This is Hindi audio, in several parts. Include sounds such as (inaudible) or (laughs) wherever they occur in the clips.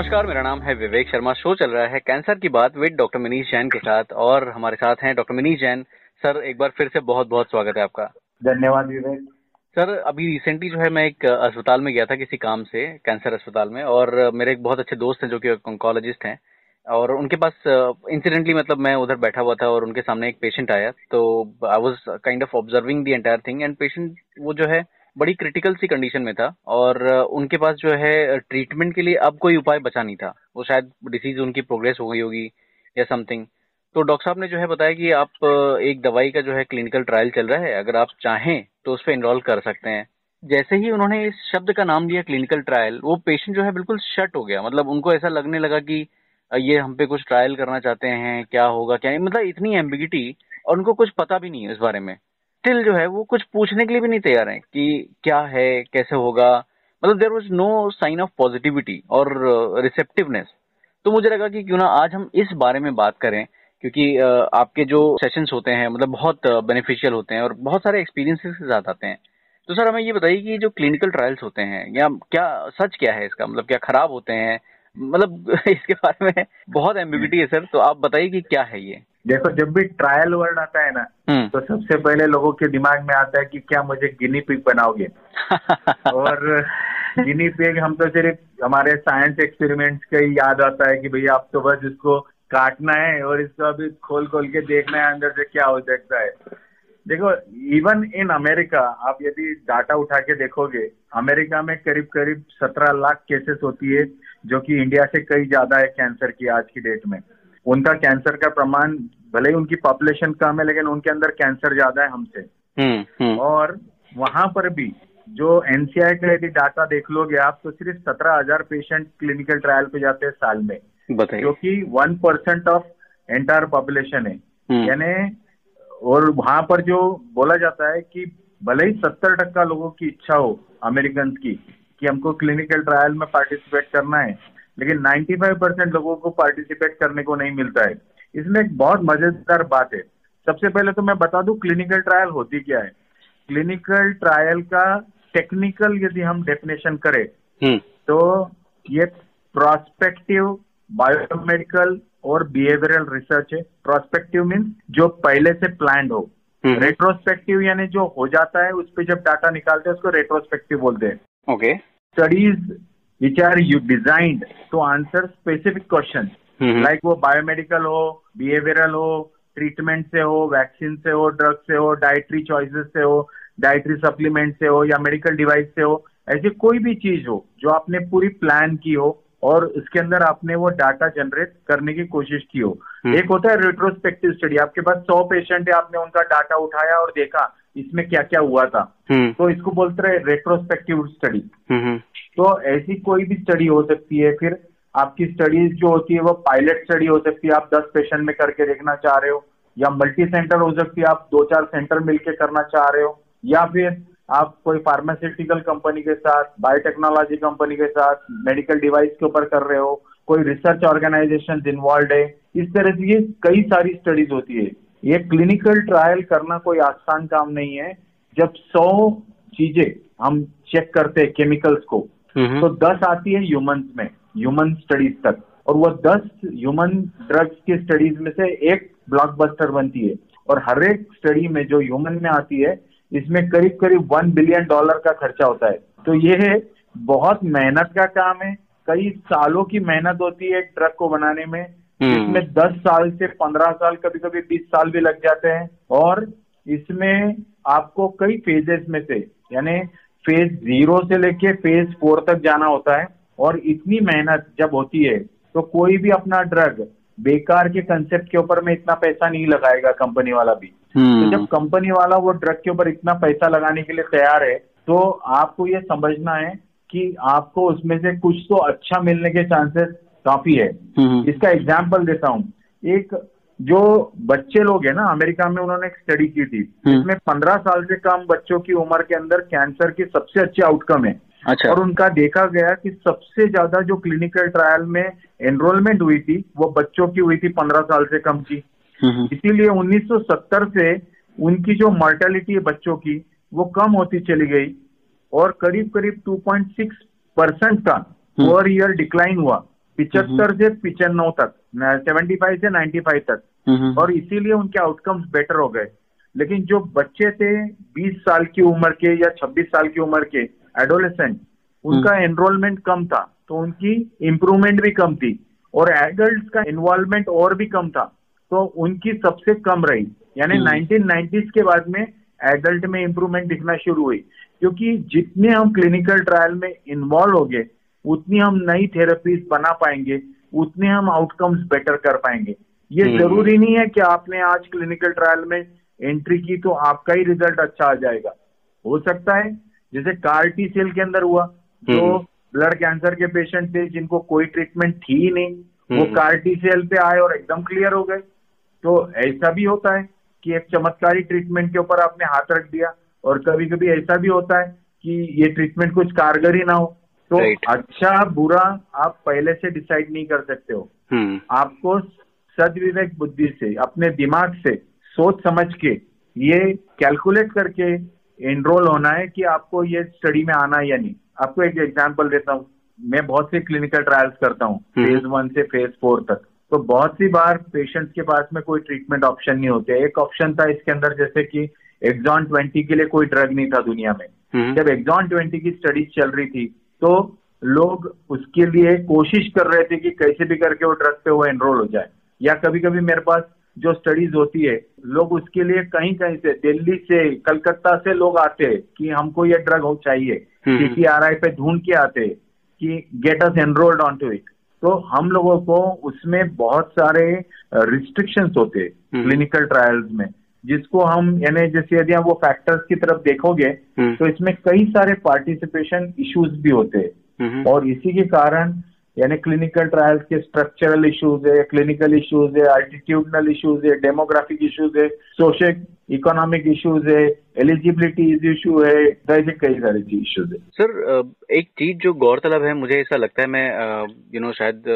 नमस्कार मेरा नाम है विवेक शर्मा। शो चल रहा है कैंसर की बात विद डॉक्टर मनीष जैन के साथ और हमारे साथ हैं डॉक्टर मनीष जैन। सर एक बार फिर से बहुत बहुत स्वागत है आपका। धन्यवाद विवेक। सर अभी रिसेंटली जो है मैं एक अस्पताल में गया था किसी काम से कैंसर अस्पताल में और मेरे एक बहुत अच्छे दोस्त हैं जो कि ऑन्कोलॉजिस्ट हैं। और उनके पास इंसिडेंटली मतलब मैं उधर बैठा हुआ था और उनके सामने एक पेशेंट आया तो I was kind of observing the entire thing and patient वो जो है बड़ी क्रिटिकल सी कंडीशन में था और उनके पास जो है ट्रीटमेंट के लिए अब कोई उपाय बचा नहीं था। वो शायद डिसीज उनकी प्रोग्रेस हो गई होगी या समथिंग तो डॉक्टर साहब ने जो है बताया कि आप एक दवाई का जो है क्लिनिकल ट्रायल चल रहा है। अगर आप चाहें तो उस पर इनरोल कर सकते हैं। जैसे ही उन्होंने इस शब्द का नाम लिया क्लिनिकल ट्रायल वो पेशेंट जो है बिल्कुल शट हो गया। मतलब उनको ऐसा लगने लगा कि ये हम पे कुछ ट्रायल करना चाहते हैं, क्या होगा, क्या मतलब इतनी एम्बिगिटी और उनको कुछ पता भी नहीं है इस बारे में। स्टिल जो है, वो कुछ पूछने के लिए भी नहीं तैयार है कि क्या है, कैसे होगा। मतलब there was no sign of positivity और रिसेप्टिवनेस तो मुझे लगा कि क्यों ना आज हम इस बारे में बात करें, क्योंकि आपके जो सेशंस होते हैं मतलब बहुत बेनिफिशियल होते हैं और बहुत सारे एक्सपीरियंसेस के साथ आते हैं। तो सर हमें ये बताइए कि जो क्लिनिकल ट्रायल्स होते हैं, या क्या, सच क्या है इसका? मतलब क्या खराब होते हैं? मतलब (laughs) इसके बारे में बहुत एम्बिगिटी है सर तो आप बताइए कि क्या है ये? देखो जब भी ट्रायल वर्ड आता है ना हम्म। तो सबसे पहले लोगों के दिमाग में आता है कि क्या मुझे गिनी पिग बनाओगे? (laughs) और गिनी पिग हम तो सिर्फ़ हमारे साइंस एक्सपेरिमेंट्स का ही याद आता है कि भैया आप तो बस इसको काटना है और इसको अभी खोल खोल के देखना है अंदर से क्या हो सकता है। देखो इवन इन अमेरिका आप यदि डाटा उठा के देखोगे अमेरिका में करीब करीब सत्रह लाख केसेस होती है। जो कि इंडिया से कई ज़्यादा है कैंसर की आज की डेट में। उनका कैंसर का प्रमाण भले ही उनकी पॉपुलेशन कम है लेकिन उनके अंदर कैंसर ज़्यादा है हमसे। हम्म, हम्म। और वहाँ पर भी जो एनसीआई का यदि डाटा देख लोगे आप तो सिर्फ़ सत्रह हज़ार पेशेंट क्लिनिकल ट्रायल पे जाते हैं साल में। जो कि one percent of entire population है। हम्म। यानी और वहाँ पर जो बोला जाता है कि भले ही सत्तर टक्का लोगों की इच्छा हो अमेरिकन की कि हमको क्लिनिकल ट्रायल में पार्टिसिपेट करना है लेकिन 95 परसेंट लोगों को पार्टिसिपेट करने को नहीं मिलता है। इसमें एक बहुत मज़ेदार बात है। सबसे पहले तो मैं बता दूँ क्लिनिकल ट्रायल होती क्या है? क्लिनिकल ट्रायल का टेक्निकल यदि हम डेफिनेशन करें हम्म। तो ये प्रोस्पेक्टिव बायोमेडिकल और बिहेवियरल रिसर्च है। प्रोस्पेक्टिव मीन्स जो पहले से प्लान हो। Retrospective hmm. यानी जो हो जाता है उस पर जब डाटा निकालते हैं उसको रेट्रोस्पेक्टिव बोलते हैं। Okay studies which are you designed to answer specific question like वो बायोमेडिकल हो बिहेवियरल हो ट्रीटमेंट से हो वैक्सीन से हो ड्रग से हो डाइटरी चॉइसेस से हो डाइटरी सप्लीमेंट से हो या मेडिकल डिवाइस से हो ऐसी कोई भी चीज़ हो जो आपने पूरी प्लान की हो और उसके अंदर आपने वो डाटा जनरेट करने की कोशिश की हो। हम्म। एक होता है रेट्रोस्पेक्टिव स्टडी आपके पास सौ पेशेंट है आपने उनका डाटा उठाया और देखा इसमें क्या क्या हुआ था? हम्म। तो इसको बोलते रहे रेट्रोस्पेक्टिव स्टडी तो ऐसी कोई भी स्टडी हो सकती है फिर आपकी स्टडीज़ जो होती है वो पायलट स्टडी हो सकती है। आप दस पेशेंट में करके देखना चाह रहे हो या मल्टी सेंटर हो सकती है। आप दो चार सेंटर मिलके करना चाह रहे हो या फिर आप कोई फार्मास्यूटिकल कंपनी के साथ बायोटेक्नोलॉजी कंपनी के साथ मेडिकल डिवाइस के ऊपर कर रहे हो कोई रिसर्च ऑर्गेनाइजेशन इन्वॉल्व है। इस तरह से ये कई सारी स्टडीज़ होती है। ये क्लिनिकल ट्रायल करना कोई आसान काम नहीं है। जब सौ चीज़ें हम चेक करते हैं केमिकल्स को तो दस आती है ह्यूमन में ह्यूमन स्टडीज़ तक। और वो दस ह्यूमन ड्रग्स की स्टडीज़ में से एक ब्लॉकबस्टर बनती है। और हर एक स्टडी में जो ह्यूमन में आती है इसमें करीब करीब वन बिलियन डॉलर का खर्चा होता है। तो ये बहुत मेहनत का काम है। कई सालों की मेहनत होती है एक ट्रक को बनाने में। इसमें दस साल से पंद्रह साल कभी कभी बीस साल भी लग जाते हैं। और इसमें आपको कई फेजेस में से यानी फ़ेज़ ज़ीरो से लेके फ़ेज़ फोर तक जाना होता है। और इतनी मेहनत जब होती है तो कोई भी अपना ड्रग बेकार के कंसेप्ट के ऊपर में इतना पैसा नहीं लगाएगा कंपनी वाला भी। हम्म। तो जब कंपनी वाला वो ड्रग के ऊपर इतना पैसा लगाने के लिए तैयार है तो आपको ये समझना है कि आपको उसमें से कुछ तो अच्छा मिलने के चांसेस काफ़ी है। हम्म। इसका एग्ज़ाम्पल देता हूँ। एक जो बच्चे लोग हैं ना अमेरिका में उन्होंने एक स्टडी की थी। हम्म। इसमें पंद्रह साल से कम बच्चों की उम्र के अंदर कैंसर की सबसे अच्छी आउटकम है। अच्छा। और उनका देखा गया कि सबसे ज़्यादा जो क्लिनिकल ट्रायल में एनरोलमेंट हुई थी वो बच्चों की हुई थी पंद्रह साल से कम की। हम्म। इसीलिए 1970 से उनकी जो मॉर्टेलिटी है बच्चों की वो कम होती चली गई। और करीब करीब 2.6 परसेंट का पर ईयर डिक्लाइन हुआ। पिचहत्तर से पिचानवे तक सेवेंटी फाइव से नाइन्टी फाइव तक। हम्म, और इसीलिए उनके आउटकम्स बेटर हो गए। लेकिन जो बच्चे थे 20 साल की उम्र के या 26 साल की उम्र के एडोलेसेंट उनका एनरोलमेंट कम था तो उनकी इम्प्रूवमेंट भी कम थी। और एडल्ट का इन्वॉल्वमेंट और भी कम था तो उनकी सबसे कम रही। यानी हम्म। 1990s के बाद में एडल्ट में इम्प्रूवमेंट दिखना शुरू हुई। क्योंकि जितने हम क्लिनिकल ट्रायल में इन्वॉल्व हो गए उतनी हम नई थेरेपीज बना पाएँगे उतने हम आउटकम्स बेटर कर पाएँगे ये हम्म। ज़रूरी नहीं है कि आपने आज क्लिनिकल ट्रायल में एंट्री की तो आपका ही रिज़ल्ट अच्छा आ जाएगा हो सकता है जैसे कार टी सेल के अंदर हुआ जो हम्म। ब्लड कैंसर के पेशेंट थे जिनको कोई ट्रीटमेंट थी ही नहीं वो हम्म। कार टी सेल पे आए और एकदम क्लियर हो गए तो ऐसा भी होता है कि एक चमत्कारी ट्रीटमेंट के ऊपर आपने हाथ रख दिया और कभी कभी ऐसा भी होता है कि ये ट्रीटमेंट कुछ कारगर ही ना हो तो Right. अच्छा बुरा आप पहले से डिसाइड नहीं कर सकते हो। हम्म, आपको सदविवेक बुद्धि से अपने दिमाग से सोच समझ के ये कैलकुलेट करके एनरोल होना है कि आपको ये स्टडी में आना है या नहीं। आपको एक एग्जांपल देता हूँ। मैं बहुत से क्लिनिकल ट्रायल्स करता हूँ हम्म। फ़ेज़ वन से फ़ेज़ फोर तक। तो बहुत सी बार पेशेंट्स के पास में कोई ट्रीटमेंट ऑप्शन नहीं होते। एक ऑप्शन था इसके अंदर जैसे कि एक्सॉन ट्वेंटी के लिए कोई ड्रग नहीं था दुनिया में। हम्म, जब एक्सॉन ट्वेंटी की स्टडीज़ चल रही थी तो लोग उसके लिए कोशिश कर रहे थे कि कैसे भी करके वो ड्रग पे वो एनरोल हो जाए या कभी कभी मेरे पास जो स्टडीज़ होती है लोग उसके लिए कहीं कहीं से दिल्ली से कलकत्ता से लोग आते हैं कि हमको ये ड्रग हो चाहिए हम्म। सीसीआरआई पे ढूंढ के आते कि get us enrolled on to it तो हम लोगों को उसमें बहुत सारे रिस्ट्रिक्शंस होते हैं हम्म। क्लिनिकल ट्रायल्स में जिसको हम यानी जैसे यदि आप वो फैक्टर्स की तरफ़ देखोगे हम्म। तो इसमें कई सारे पार्टिसिपेशन इश्यूज़ भी होते हैं। हम्म, और इसी के कारण यानी क्लिनिकल ट्रायल्स के स्ट्रक्चरल इश्यूज़ है क्लिनिकल इश्यूज़ है एल्टीट्यूडनल इश्यूज़ है डेमोग्राफिक इश्यूज़ है सोशल इकोनॉमिक इश्यूज़ है एलिजिबिलिटी इश्यू है ऐसे कई सारे इश्यूज़ है। सर एक चीज़ जो गौरतलब है मुझे ऐसा लगता है मैं यू नो शायद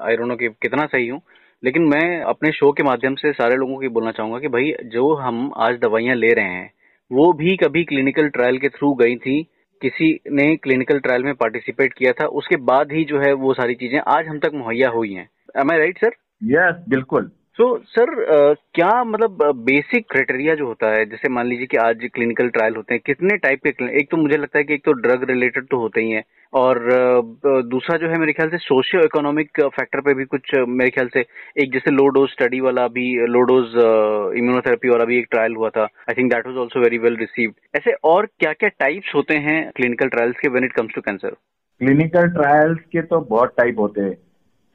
आई डोंट नो कि कितना सही हूँ लेकिन मैं अपने शो के माध्यम से सारे लोगों की बोलना चाहूँगा कि भाई, जो हम आज दवाइयाँ ले रहे हैं, वो भी कभी क्लिनिकल ट्रायल के थ्रू गई थी, किसी ने क्लिनिकल ट्रायल में पार्टिसिपेट किया था, उसके बाद ही जो है वो सारी चीज़ें आज हम तक मुहैया हुई हैं। Am I right sir yes बिल्कुल। सो सर क्या मतलब बेसिक क्राइटेरिया जो होता है जैसे मान लीजिए कि आज क्लिनिकल ट्रायल होते हैं कितने टाइप के एक तो मुझे लगता है कि एक तो ड्रग रिलेटेड तो होते ही हैं और अ, दूसरा जो है मेरे ख्याल से सोशियो इकोनॉमिक फैक्टर पे भी कुछ मेरे ख्याल से एक जैसे लो डोज स्टडी वाला भी लो डोज इम्यूनोथेरेपी वाला भी एक ट्रायल हुआ था I think that was also very well received ऐसे और क्या क्या टाइप्स होते हैं क्लिनिकल ट्रायल्स के when it comes to cancer clinical trials के तो बहुत टाइप होते हैं।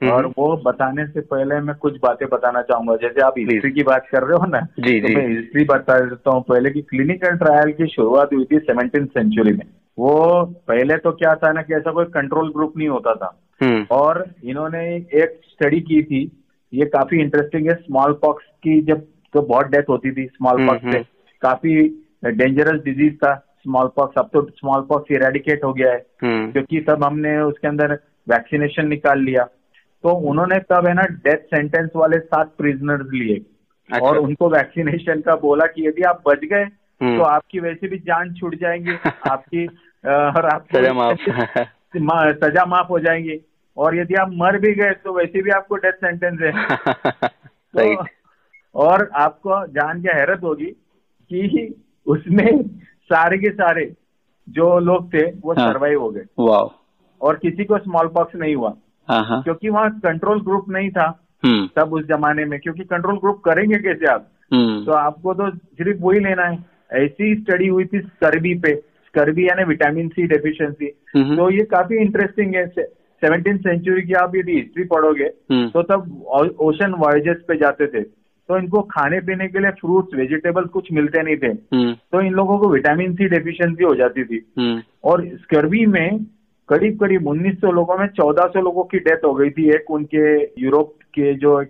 और वो बताने से पहले मैं कुछ बातें बताना चाहूँगा। जैसे आप हिस्ट्री की बात कर रहे हो ना जी, तो जी। मैं हिस्ट्री बता देता हूँ। पहले की क्लिनिकल ट्रायल की शुरुआत हुई थी सेवनटीन सेंचुरी में। वो पहले तो क्या था ना कि ऐसा कोई कंट्रोल ग्रुप नहीं होता था। हम्म। और इन्होंने एक स्टडी की थी। ये काफ़ी इंटरेस्टिंग है। स्मॉल पॉक्स की जब तो बहुत डेथ होती थी। स्मॉल हम्म, पॉक्स से हम्म। काफ़ी डेंजरस डिज़ीज़ था स्मॉल पॉक्स अब तो स्मॉल पॉक्स इरेडिकेट हो गया है। हम्म। क्योंकि तब हमने उसके अंदर वैक्सीनेशन निकाल लिया। तो उन्होंने तब है ना डेथ सेंटेंस वाले सात प्रिजनर्स लिए। अच्छा। और उनको वैक्सीनेशन का बोला कि यदि आप बच गए हम्म। तो आपकी वैसे भी जान छूट जाएँगी (laughs) आपकी और आपको सजा माफ़। (laughs) सजा माफ़ हो जाएँगी। और यदि आप मर भी गए तो वैसे भी आपको डेथ सेंटेंस है। (laughs) तो और आपको जान के हैरत होगी कि उसमें सारे के सारे जो लोग थे वो हाँ। सरवाइव हो गए। और किसी को स्मॉल पॉक्स नहीं हुआ। क्योंकि वहाँ कंट्रोल ग्रुप नहीं था हम्म। तब उस जमाने में क्योंकि कंट्रोल ग्रुप करेंगे कैसे आप? हम्म। तो आपको तो सिर्फ़ वही लेना है। ऐसी स्टडी हुई थी स्कर्बी पे स्कर्बी यानी विटामिन सी डेफिशिएंसी। तो ये काफ़ी इंटरेस्टिंग है। सेवनटीन सेंचुरी की आप यदि हिस्ट्री पढ़ोगे हम्म। तो तब ओशन वॉयजेस पे जाते थे। तो इनको खाने पीने के लिए फ्रूट्स वेजिटेबल्स कुछ मिलते नहीं थे। तो इन लोगों को विटामिन सी डेफिशिएंसी हो जाती थी। और स्कर्बी में करीब करीब 1900 लोगों में 1400 लोगों की डेथ हो गई थी एक उनके यूरोप के जो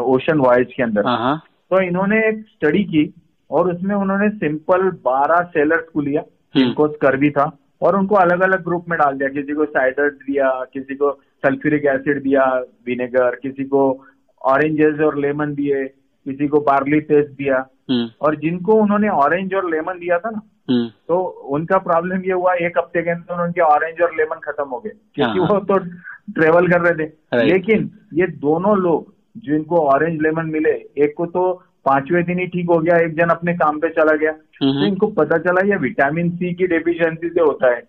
ओशन वॉयज के अंदर। हाँ हाँ। तो इन्होंने एक स्टडी की और उसमें उन्होंने सिंपल 12 सेलर्स को लिया जिनको स्कर्वी था और उनको अलग अलग ग्रुप में डाल दिया किसी को साइडर दिया किसी को सल्फ्यूरिक एसिड दिया विनेगर किसी को ऑरेंजेस और लेमन दिए किसी को बार्ली पेस्ट दिया। हम्म। और जिनको उन्होंने ऑरेंज और लेमन दिया था ना हम्म तो उनका प्रॉब्लम ये हुआ एक हफ़्ते के अंदर उनके ऑरेंज और लेमन खत्म हो गए। क्योंकि हाँ। वो तो ट्रेवल कर रहे थे। लेकिन ये दोनों लोग जिनको ऑरेंज लेमन मिले एक को तो पाँचवें दिन ही ठीक हो गया एक जन अपने काम पे चला गया। तो इनको पता चला ये विटामिन सी की डेफिशिएंसी से होता है।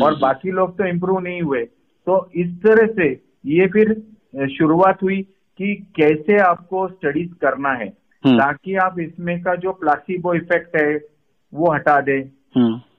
और बाकी लोग तो इम्प्रूव नहीं हुए। तो इस तरह से ये फिर शुरुआत हुई कि कैसे आपको स्टडीज़ करना है। ताकि आप इसमें का जो प्लासिबो इफ़ेक्ट है वो हटा दें।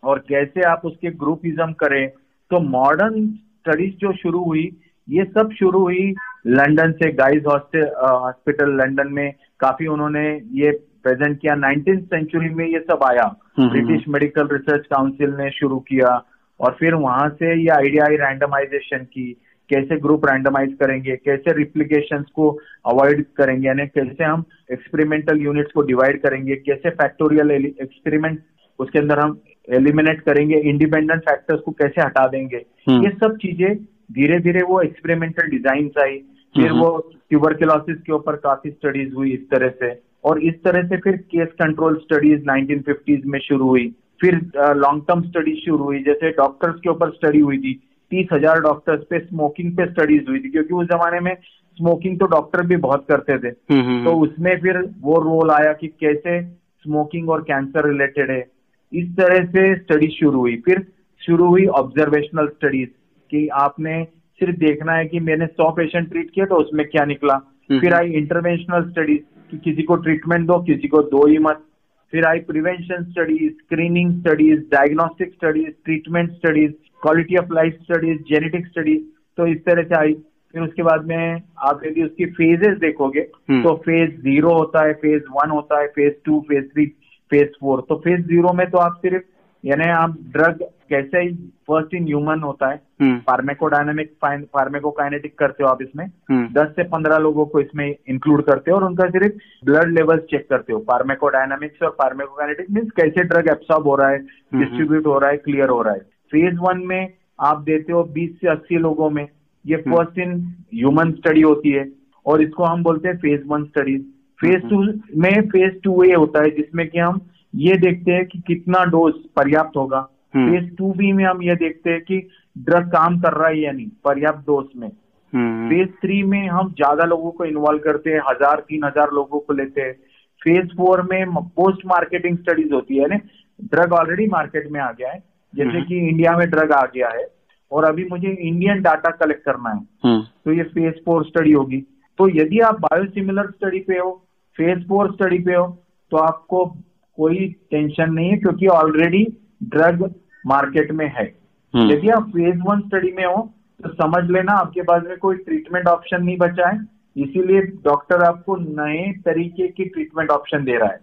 और कैसे आप उसके ग्रुपिज्म करें। तो मॉडर्न स्टडीज़ जो शुरू हुई ये सब शुरू हुई लंदन से। गाइज़ हॉस्पिटल लंदन में काफ़ी उन्होंने ये प्रेजेंट किया। नाइनटीन सेंचुरी में ये सब आया। ब्रिटिश मेडिकल रिसर्च काउंसिल ने शुरू किया। और फिर वहाँ से ये आइडिया आई रैंडमाइजेशन की। कैसे ग्रुप रैंडमाइज करेंगे कैसे रिप्लीकेशन को अवॉइड करेंगे यानी कैसे हम एक्सपेरिमेंटल यूनिट्स को डिवाइड करेंगे कैसे फैक्टोरियल एक्सपेरिमेंट उसके अंदर हम एलिमिनेट करेंगे इंडिपेंडेंट फैक्टर्स को कैसे हटा देंगे। हम्म। ये सब चीज़ें धीरे धीरे वो एक्सपेरिमेंटल डिज़ाइन आई। फिर हम्म। वो ट्यूबरकुलोसिस के ऊपर काफ़ी स्टडीज़ हुई इस तरह से। और इस तरह से फिर केस कंट्रोल स्टडीज़ 1950s में शुरू हुई। फिर लॉन्ग टर्म स्टडीज़ शुरू हुई। जैसे डॉक्टर्स के ऊपर स्टडी हुई थी। तीस हज़ार डॉक्टर्स पे स्मोकिंग पे स्टडीज़ हुई थी क्योंकि उस जमाने में स्मोकिंग तो डॉक्टर भी बहुत करते थे। हम्म, तो उसमें फिर वो रोल आया कि कैसे स्मोकिंग और कैंसर रिलेटेड है। इस तरह से स्टडी शुरू हुई। फिर शुरू हुई ऑब्जर्वेशनल स्टडीज़ कि आपने सिर्फ़ देखना है कि मैंने सौ पेशेंट ट्रीट किया तो उसमें क्या निकला। हम्म। फिर आई इंटरवेंशनल स्टडीज़ कि किसी को ट्रीटमेंट दो किसी को दो ही मत। फिर आई prevention studies screening studies diagnostic studies treatment studies quality of life studies genetic studies तो इस तरह से आई। फिर उसके बाद में आप यदि उसकी फेजेस देखोगे हम्म। तो फ़ेज़ ज़ीरो होता है फ़ेज़ वन होता है phase two phase three phase four तो फ़ेज़ ज़ीरो में तो आप सिर्फ़ यानी आप ड्रग कैसे फ़र्स्ट इन ह्यूमन होता है फार्मेकोडायनेमिक फार्मेकोकाइनेटिक करते हो आप इसमें। हम्म। दस से पंद्रह लोगों को इसमें इंक्लूड करते हो और उनका सिर्फ़ ब्लड लेवल चेक करते हो। फार्मेकोडायनेमिक्स और फार्मेकोकाइनेटिक मीन्स कैसे ड्रग एब्सॉर्ब हो रहा है डिस्ट्रीब्यूट हम्म। हो रहा है क्लियर हो रहा है। फ़ेज़ वन में आप देते हो बीस से अस्सी लोगों में। ये फ़र्स्ट इन ह्यूमन स्टडी होती है और इसको हम बोलते हैं phase one studies phase two में फ़ेज़ टू ए होता है जिसमें कि हम ये देखते हैं कि कितना डोज पर्याप्त होगा। फ़ेज़ टू बी में हम ये देखते हैं कि ड्रग काम कर रहा है या नहीं पर्याप्त डोज में। फ़ेज़ थ्री में हम ज़्यादा लोगों को इन्वॉल्व करते हैं हज़ार तीन हज़ार लोगों को लेते हैं। फ़ेज़ फोर में पोस्ट मार्केटिंग स्टडीज़ होती है ना ड्रग ऑलरेडी मार्केट में आ गया है। जैसे हम्म। कि इंडिया में ड्रग आ गया है और अभी मुझे इंडियन डाटा कलेक्ट करना है। हम्म। तो ये फ़ेज़ फोर स्टडी होगी। तो यदि आप बायोसिमिलर स्टडी पे हो फ़ेज़ फोर स्टडी पे हो तो आपको कोई टेंशन नहीं है क्योंकि ऑलरेडी ड्रग मार्केट में है। हम्म। यदि आप फ़ेज़ वन स्टडी में हो तो समझ लेना आपके पास में कोई ट्रीटमेंट ऑप्शन नहीं बचा है। इसीलिए डॉक्टर आपको नए तरीके की ट्रीटमेंट ऑप्शन दे रहा है।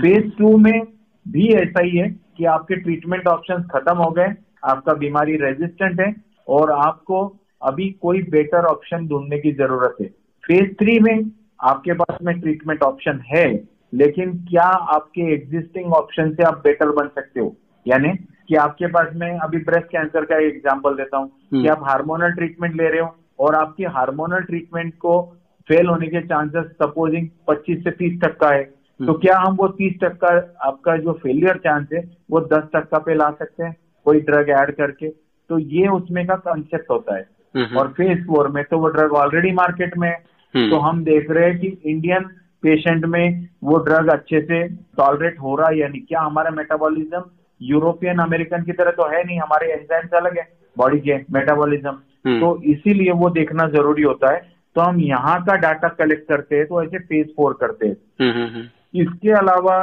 Phase hmm. टू में भी ऐसा ही है कि आपके ट्रीटमेंट ऑप्शन खत्म हो गए आपका बीमारी रेजिस्टेंट है और आपको अभी कोई बेटर ऑप्शन ढूँढने की ज़रूरत है। फ़ेज़ थ्री में आपके पास में ट्रीटमेंट ऑप्शन है। लेकिन क्या आपके एग्जिस्टिंग ऑप्शन से आप बेटर बन सकते हो? यानी कि आपके पास में अभी ब्रेस्ट कैंसर का एग्ज़ाम्पल देता हूँ हम्म। कि आप हार्मोनल ट्रीटमेंट ले रहे हो और आपकी हार्मोनल ट्रीटमेंट को फेल होने के चांसेस सपोजिंग 25 से 30 तक का है। हम्म। तो क्या हम वो 30 टक्का आपका जो फेलियर चांस है वो 10 टक्का पे ला सकते हैं कोई ड्रग ऐड करके? तो ये उसमें का कंसेप्ट होता है। हम्म, और फ़ेज़ फोर में तो वो ड्रग ऑलरेडी मार्केट में है। तो हम देख रहे हैं कि इंडियन पेशेंट में वो ड्रग अच्छे से टॉलरेट हो रहा है या नहीं? क्या हमारा मेटाबॉलिज्म यूरोपियन अमेरिकन की तरह तो है नहीं? हमारे एंजाइम्स अलग है बॉडी के मेटाबॉलिज्म हम्म। तो इसीलिए वो देखना ज़रूरी होता है। तो हम यहाँ का डाटा कलेक्ट करते हैं तो ऐसे फ़ेज़ फोर करते हैं। हम्म, हम्म, इसके अलावा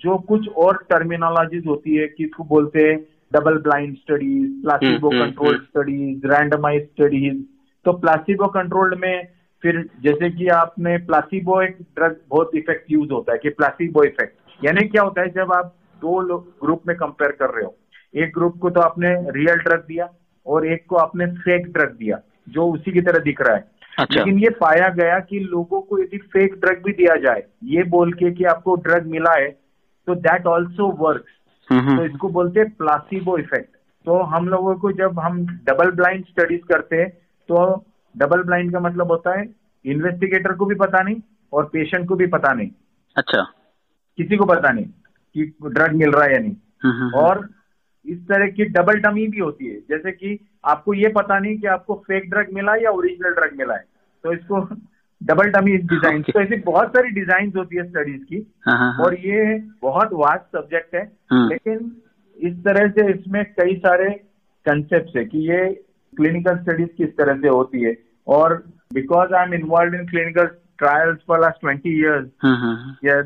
जो कुछ और टर्मिनोलॉजीज होती है किसको बोलते हैं double blind studies placebo control studies randomise studies तो प्लासिबो कंट्रोल्ड में फिर जैसे कि आपने प्लासिबो एक ड्रग बहुत इफ़ेक्ट यूज़ होता है कि प्लासिबो इफ़ेक्ट यानी क्या होता है जब आप दो ग्रुप में कंपेयर कर रहे हो एक ग्रुप को तो आपने रियल ड्रग दिया और एक को आपने फेक ड्रग दिया जो उसी की तरह दिख रहा है। अच्छा। लेकिन ये पाया गया कि लोगों को यदि फेक ड्रग भी दिया जाए ये बोल के कि आपको ड्रग मिला है तो दैट ऑल्सो वर्क तो इसको बोलते हैं प्लासिबो इफ़ेक्ट तो हम लोगों को जब हम डबल ब्लाइंड स्टडीज़ करते हैं तो डबल ब्लाइंड का मतलब होता है इन्वेस्टिगेटर को भी पता नहीं और पेशेंट को भी पता नहीं। अच्छा। किसी को पता नहीं कि ड्रग मिल रहा है या नहीं। हम्म, हम्म, हम्म। और इस तरह की डबल डमी भी होती है जैसे कि आपको ये पता नहीं कि आपको फेक ड्रग मिला है या ओरिजिनल ड्रग मिला है। तो इसको डबल डमी डिज़ाइन तो ऐसी बहुत सारी डिज़ाइन होती है स्टडीज़ की। हाँ, हाँ, हाँ। और ये बहुत वास्ट सब्जेक्ट है। लेकिन इस तरह से इसमें कई सारे कंसेप्ट है कि ये क्लिनिकल स्टडीज़ किस तरह से होती है? और because I am involve in clinical trials for last twenty years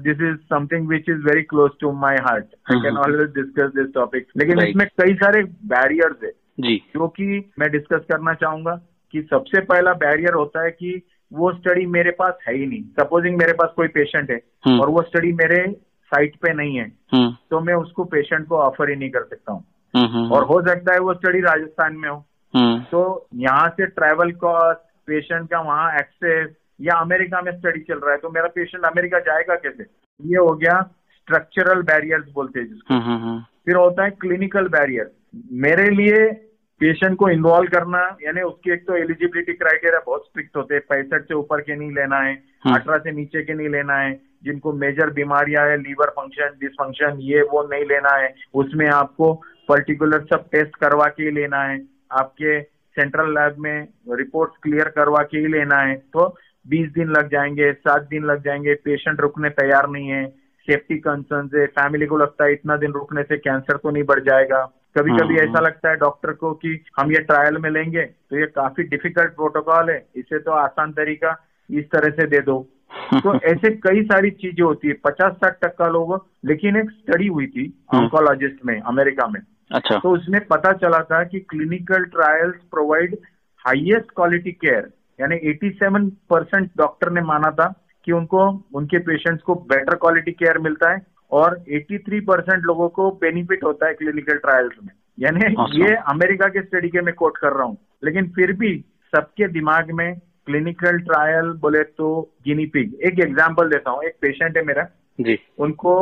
this is something which is very close to my heart I can always discuss this topic. लेकिन Right. इसमें कई सारे बैरियर्स है। जी। जो कि मैं डिस्कस करना चाहूँगा कि सबसे पहला बैरियर होता है कि वो स्टडी मेरे पास है ही नहीं। सपोजिंग मेरे पास कोई पेशेंट है हम्म। और वो स्टडी मेरे साइट पे नहीं है हम्म, तो मैं उसको पेशेंट को ऑफ़र ही नहीं कर सकता हूँ। हम्म, और हो सकता है वो स्टडी राजस्थान में हो। तो यहाँ से ट्रैवल कॉस्ट पेशेंट का वहाँ एक्सेस या अमेरिका में स्टडी चल रहा है तो मेरा पेशेंट अमेरिका जाएगा कैसे? ये हो गया स्ट्रक्चरल बैरियर्स बोलते हैं जिसको। हम्म, हम्म, हम्म, फिर होता है क्लिनिकल बैरियर मेरे लिए पेशेंट को इन्वॉल्व करना यानी उसकी एक तो एलिजिबिलिटी क्राइटेरिया बहुत स्ट्रिक्ट होते हैं। पैंसठ से ऊपर के नहीं लेना है हम्म। अठारह से नीचे के नहीं लेना है। जिनको मेजर बीमारियाँ है लीवर फ़ंक्शन डिसफंक्शन ये वो नहीं लेना है। उसमें आपको पर्टिकुलर सब टेस्ट करवा के लेना है। आपके सेंट्रल लैब में रिपोर्ट्स क्लियर करवा के ही लेना है तो 20 दिन लग जाएँगे सात दिन लग जाएँगे पेशेंट रुकने तैयार नहीं है सेफ्टी कंसर्न है फैमिली को लगता है इतना दिन रुकने से कैंसर तो नहीं बढ़ जाएगा कभी कभी हम्म। ऐसा लगता है डॉक्टर को कि हम ये ट्रायल में लेंगे तो ये काफ़ी डिफ़िकल्ट प्रोटोकॉल है इसे तो आसान तरीका इस तरह से दे दो (laughs) तो ऐसे कई सारी चीज़ें होती है पचास साठ टक्का लोग लेकिन एक स्टडी हुई थी हम्म। ऑन्कोलॉजिस्ट में अमेरिका में अच्छा। तो उसमें पता चला था कि clinical trials provide highest quality care यानी 87 परसेंट डॉक्टर ने माना था कि उनको उनके पेशेंट्स को बेटर क्वालिटी केयर मिलता है और 83 परसेंट लोगों को बेनिफिट होता है क्लिनिकल ट्रायल्स में। यानी. ये अमेरिका के स्टडी के मैं कोट कर रहा हूँ। लेकिन फिर भी सबके दिमाग में क्लिनिकल ट्रायल बोले तो गिनी पिग एक एग्ज़ाम्पल देता हूँ एक पेशेंट है मेरा। जी। उनको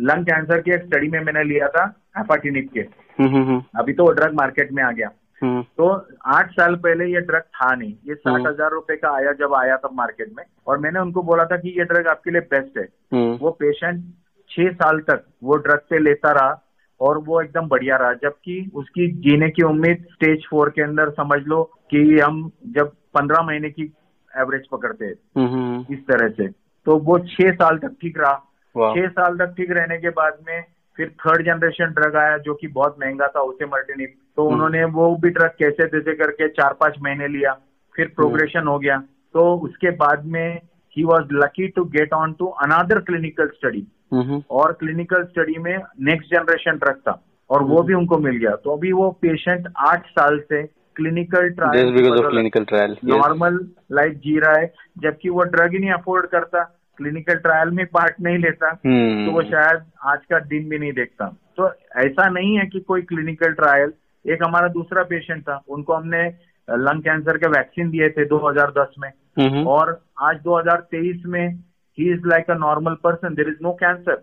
लंग कैंसर की एक स्टडी में मैंने लिया था। एफाटिनिप के अभी तो वो ड्रग मार्केट में आ गया। हम्म, तो आठ साल पहले ये ड्रग था नहीं। ये साठ हम्म। हज़ार रुपए का आया जब आया तब मार्केट में। और मैंने उनको बोला था कि ये ड्रग आपके लिए बेस्ट है। हम्म, वो पेशेंट छह साल तक वो ड्रग पे लेता रहा और वो एकदम बढ़िया रहा। जबकि उसकी जीने की उम्मीद स्टेज फोर के अंदर समझ लो कि हम जब पंद्रह महीने की एवरेज पकड़ते हैं। इस तरह से। तो वो छह साल तक ठीक रहा। छह साल तक ठीक रहने के बाद में फिर थर्ड जनरेशन ड्रग आया जो कि बहुत महँगा था उसे मल्टीनिप तो हम्म। उन्होंने वो भी ड्रग कैसे तैसे करके चार पाँच महीने लिया फिर प्रोग्रेशन हो गया। तो उसके बाद में ही was lucky to get on to another clinical study hmm, hmm, और क्लिनिकल स्टडी में नेक्स्ट जनरेशन ड्रग था और वो भी उनको मिल गया। तो अभी वो पेशेंट आठ साल से clinical trial trial yes. Normal life जी रहा है जबकि वो ड्रग ही नहीं अफोर्ड करता। क्लिनिकल ट्रायल में पार्ट नहीं लेता हम्म, तो वो शायद आज का दिन भी नहीं देखता। तो ऐसा नहीं है कि कोई क्लिनिकल ट्रायल एक हमारा दूसरा पेशेंट था उनको हमने लंग कैंसर के वैक्सीन दिए थे 2010 में। हम्म, और आज 2023 में ही is like a normal person there is no cancer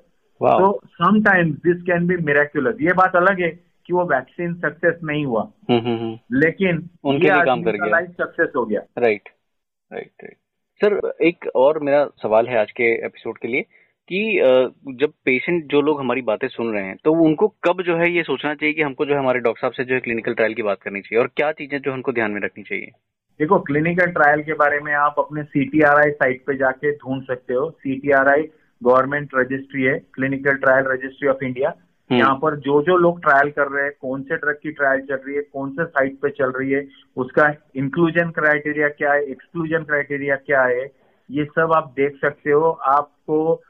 तो sometimes this can be miraculous ये बात अलग है कि वो वैक्सीन सक्सेस नहीं हुआ। हम्म, लेकिन उनके लिए काम कर गया। लाइफ सक्सेस हो गया। राइट राइट राइट सर, एक और मेरा सवाल है आज के एपिसोड के लिए कि जब पेशेंट जो लोग हमारी बातें सुन रहे हैं तो उनको कब जो है ये सोचना चाहिए कि हमको जो है हमारे डॉक्टर साहब से जो है क्लिनिकल ट्रायल की बात करनी चाहिए और क्या चीज़ें जो है उनको ध्यान में रखनी चाहिए देखो क्लिनिकल ट्रायल के बारे में आप अपने सीटीआरआई साइट पे जाके ढूंढ सकते हो सीटीआरआई गवर्नमेंट रजिस्ट्री है clinical trial registry of India. यहाँ पर जो जो लोग ट्रायल कर रहे हैं, कौन से ड्रग की ट्रायल चल रही है, कौन से साइट पे चल रही है, उसका इंक्लूजन क्राइटेरिया क्या है एक्सक्लूजन क्राइटेरिया क्या है, ये सब आप देख सकते हो। आपको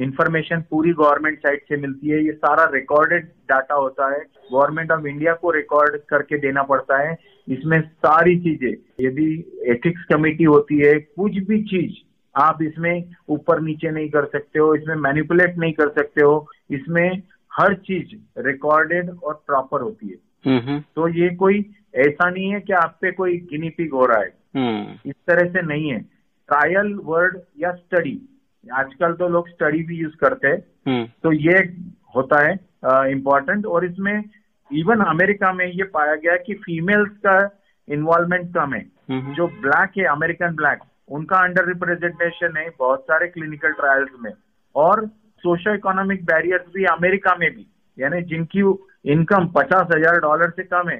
इंफॉर्मेशन पूरी गवर्नमेंट साइट से मिलती है। ये सारा रिकॉर्डेड डाटा होता है। गवर्नमेंट ऑफ़ इंडिया को रिकॉर्ड करके देना पड़ता है। इसमें सारी चीज़ें। यदि एथिक्स कमेटी होती है, कुछ भी चीज़ आप इसमें ऊपर नीचे नहीं कर सकते हो, इसमें मैनिपुलेट नहीं कर सकते हो। इसमें हर चीज़ रिकॉर्डेड और प्रॉपर होती है। तो ये कोई ऐसा नहीं है कि आप पे कोई गिनी पिग हो रहा है। हम्म, इस तरह से नहीं है। ट्रायल वर्ड या स्टडी आजकल तो लोग स्टडी भी यूज़ करते हैं। हम्म, तो ये होता है इम्पोर्टेंट और इसमें इवन अमेरिका में ये पाया गया कि फीमेल्स का इन्वॉल्वमेंट कम है। जो ब्लैक है अमेरिकन ब्लैक उनका अंडर रिप्रेजेंटेशन है बहुत सारे क्लिनिकल ट्रायल्स में। और सोशो इकोनॉमिक बैरियर्स भी अमेरिका में भी यानी जिनकी इनकम पचास हज़ार डॉलर से कम है।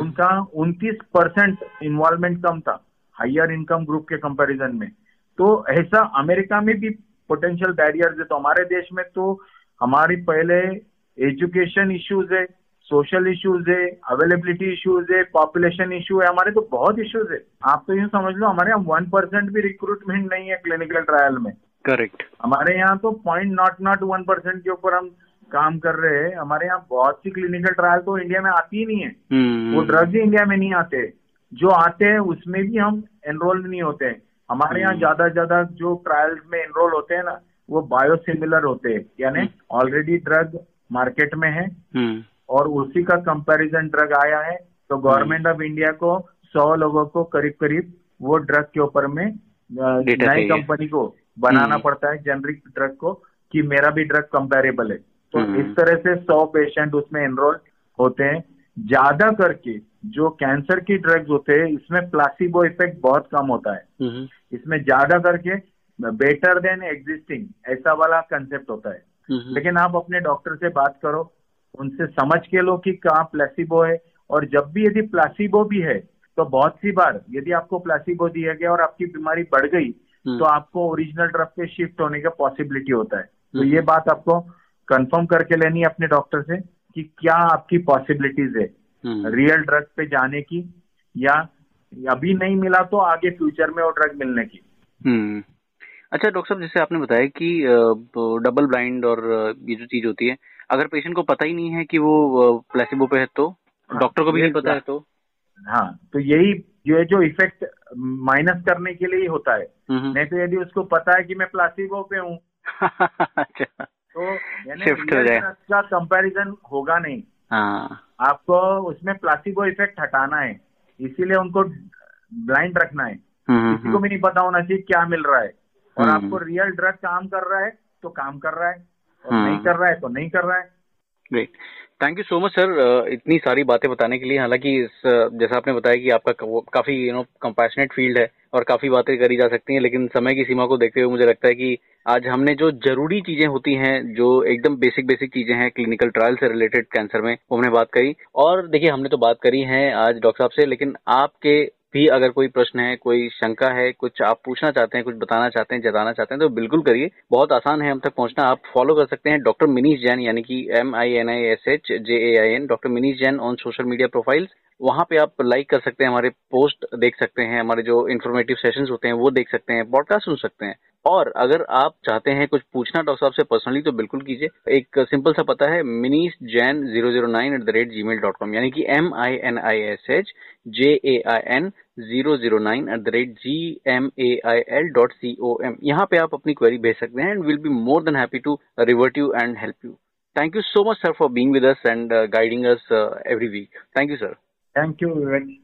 उनका उनतीस परसेंट इन्वॉल्वमेंट कम था हायर इनकम ग्रुप के कंपैरिजन में। तो ऐसा अमेरिका में भी पोटेंशियल बैरियर्स है तो हमारे देश में तो हमारी पहले एजुकेशन इश्यूज़ है सोशल इश्यूज़ है अवेलेबिलिटी इश्यूज़ है पॉपुलेशन इश्यू है हमारे तो बहुत इश्यूज़ है। आप तो यूँ समझ लो हमारे यहाँ वन परसेंट भी रिक्रूटमेंट नहीं है क्लिनिकल ट्रायल में। करेक्ट हमारे यहाँ तो point nought nought one percent के ऊपर हम काम कर रहे हैं। हमारे यहाँ बहुत सी क्लिनिकल ट्रायल तो इंडिया में आती ही नहीं है। हम्म। वो ड्रग्स ही इंडिया में नहीं आते। जो आते हैं उसमें भी हम एनरोल नहीं होते हैं। हमारे यहाँ हम्म। ज़्यादा ज़्यादा जो ट्रायल्स में एनरोल होते हैं ना वो बायोसिमिलर होते हैं। यानी ऑलरेडी ड्रग मार्केट में है। हम्म। और उसी का कंपैरिजन ड्रग आया है तो गवर्नमेंट ऑफ़ इंडिया को सौ लोगों को करीब करीब वो ड्रग के ऊपर में नई कंपनी को बनाना हम्म। पड़ता है जेनरिक ड्रग को कि मेरा भी ड्रग कंपेरेबल है तो हम्म। इस तरह से सौ पेशेंट उसमें एनरोल होते हैं ज़्यादा करके जो कैंसर की ड्रग्स होते हैं इसमें प्लासिबो इफ़ेक्ट बहुत कम होता है हम्म इसमें ज़्यादा करके बेटर देन एग्जिस्टिंग ऐसा वाला कंसेप्ट होता है लेकिन आप अपने डॉक्टर से बात करो उनसे समझ के लो कि कहाँ प्लेसिबो है और जब भी यदि प्लासिबो भी है तो बहुत सी बार यदि आपको प्लासिबो दिया गया और आपकी बीमारी बढ़ गई। तो आपको ओरिजिनल ड्रग पे शिफ्ट होने का पॉसिबिलिटी होता है। तो हम्म। ये बात आपको कंफर्म करके लेनी है अपने डॉक्टर से कि क्या आपकी पॉसिबिलिटीज है। हम्म। रियल ड्रग पे जाने की या अभी नहीं मिला तो आगे फ्यूचर में वो ड्रग मिलने की। हम्म। अच्छा डॉक्टर साहब जैसे आपने बताया कि डबल ब्लाइंड और ये जो चीज़ होती है अगर पेशेंट को पता ही नहीं है कि वो प्लेसिबो पे है तो? हाँ, डॉक्टर को भी नहीं पता है तो? हाँ तो यही ये जो इफ़ेक्ट माइनस करने के लिए ही होता है। हम्म। नहीं तो यदि उसको पता है कि मैं प्लासिबो पे हूँ। अच्छा। तो हो। का कंपैरिजन होगा नहीं। हाँ। आपको उसमें प्लासिबो इफ़ेक्ट हटाना है। इसीलिए उनको ब्लाइंड रखना है। हम्म किसी को भी नहीं पता होना चाहिए क्या मिल रहा है। और हम्म। आपको रियल ड्रग काम कर रहा है तो काम कर रहा है। और हम्म। नहीं कर रहा है तो नहीं कर रहा है। Great thank you so much sir इतनी सारी बातें बताने के लिए, हालाँकि इस जैसा आपने बताया कि आपका काफ़ी यू नो कम्पैशनेट फ़ील्ड है और काफ़ी बातें करी जा सकती हैं, लेकिन समय की सीमा को देखते हुए मुझे लगता है कि आज हमने जो ज़रूरी चीज़ें होती हैं, जो एकदम बेसिक बेसिक चीज़ें हैं क्लिनिकल ट्रायल से रिलेटेड कैंसर में, वो हमने बात करी। और देखिए, हमने तो बात करी है आज डॉक्टर साहब से, लेकिन आपके भी अगर कोई प्रश्न है, कोई शंका है, कुछ आप पूछना चाहते हैं, कुछ बताना चाहते हैं, जताना चाहते हैं तो बिल्कुल करिए। बहुत आसान है हम तक पहुँचना। आप फॉलो कर सकते हैं डॉक्टर मिनीश जैन यानी कि M I N I S H J A I N doctor Minish Jain on social media profiles वहाँ पे आप लाइक कर सकते हैं, हमारे पोस्ट देख सकते हैं, हमारे जो इन्फॉर्मेटिव सेशंस होते हैं, वो देख सकते हैं पॉडकास्ट सुन सकते हैं। और अगर आप चाहते हैं कुछ पूछना डॉक्टर साहब से पर्सनली तो बिल्कुल कीजिए। एक सिंपल सा पता है Minish Jain zero zero nine at the rate G mail dot com यानी कि M I N I S H J A I N zero zero nine at the rate G M A I L dot C O M यहाँ पे आप अपनी क्वेरी भेज सकते हैं and will be more than happy to revert you and help you thank you so much sir for being with us and guiding us every week thank you sir thank you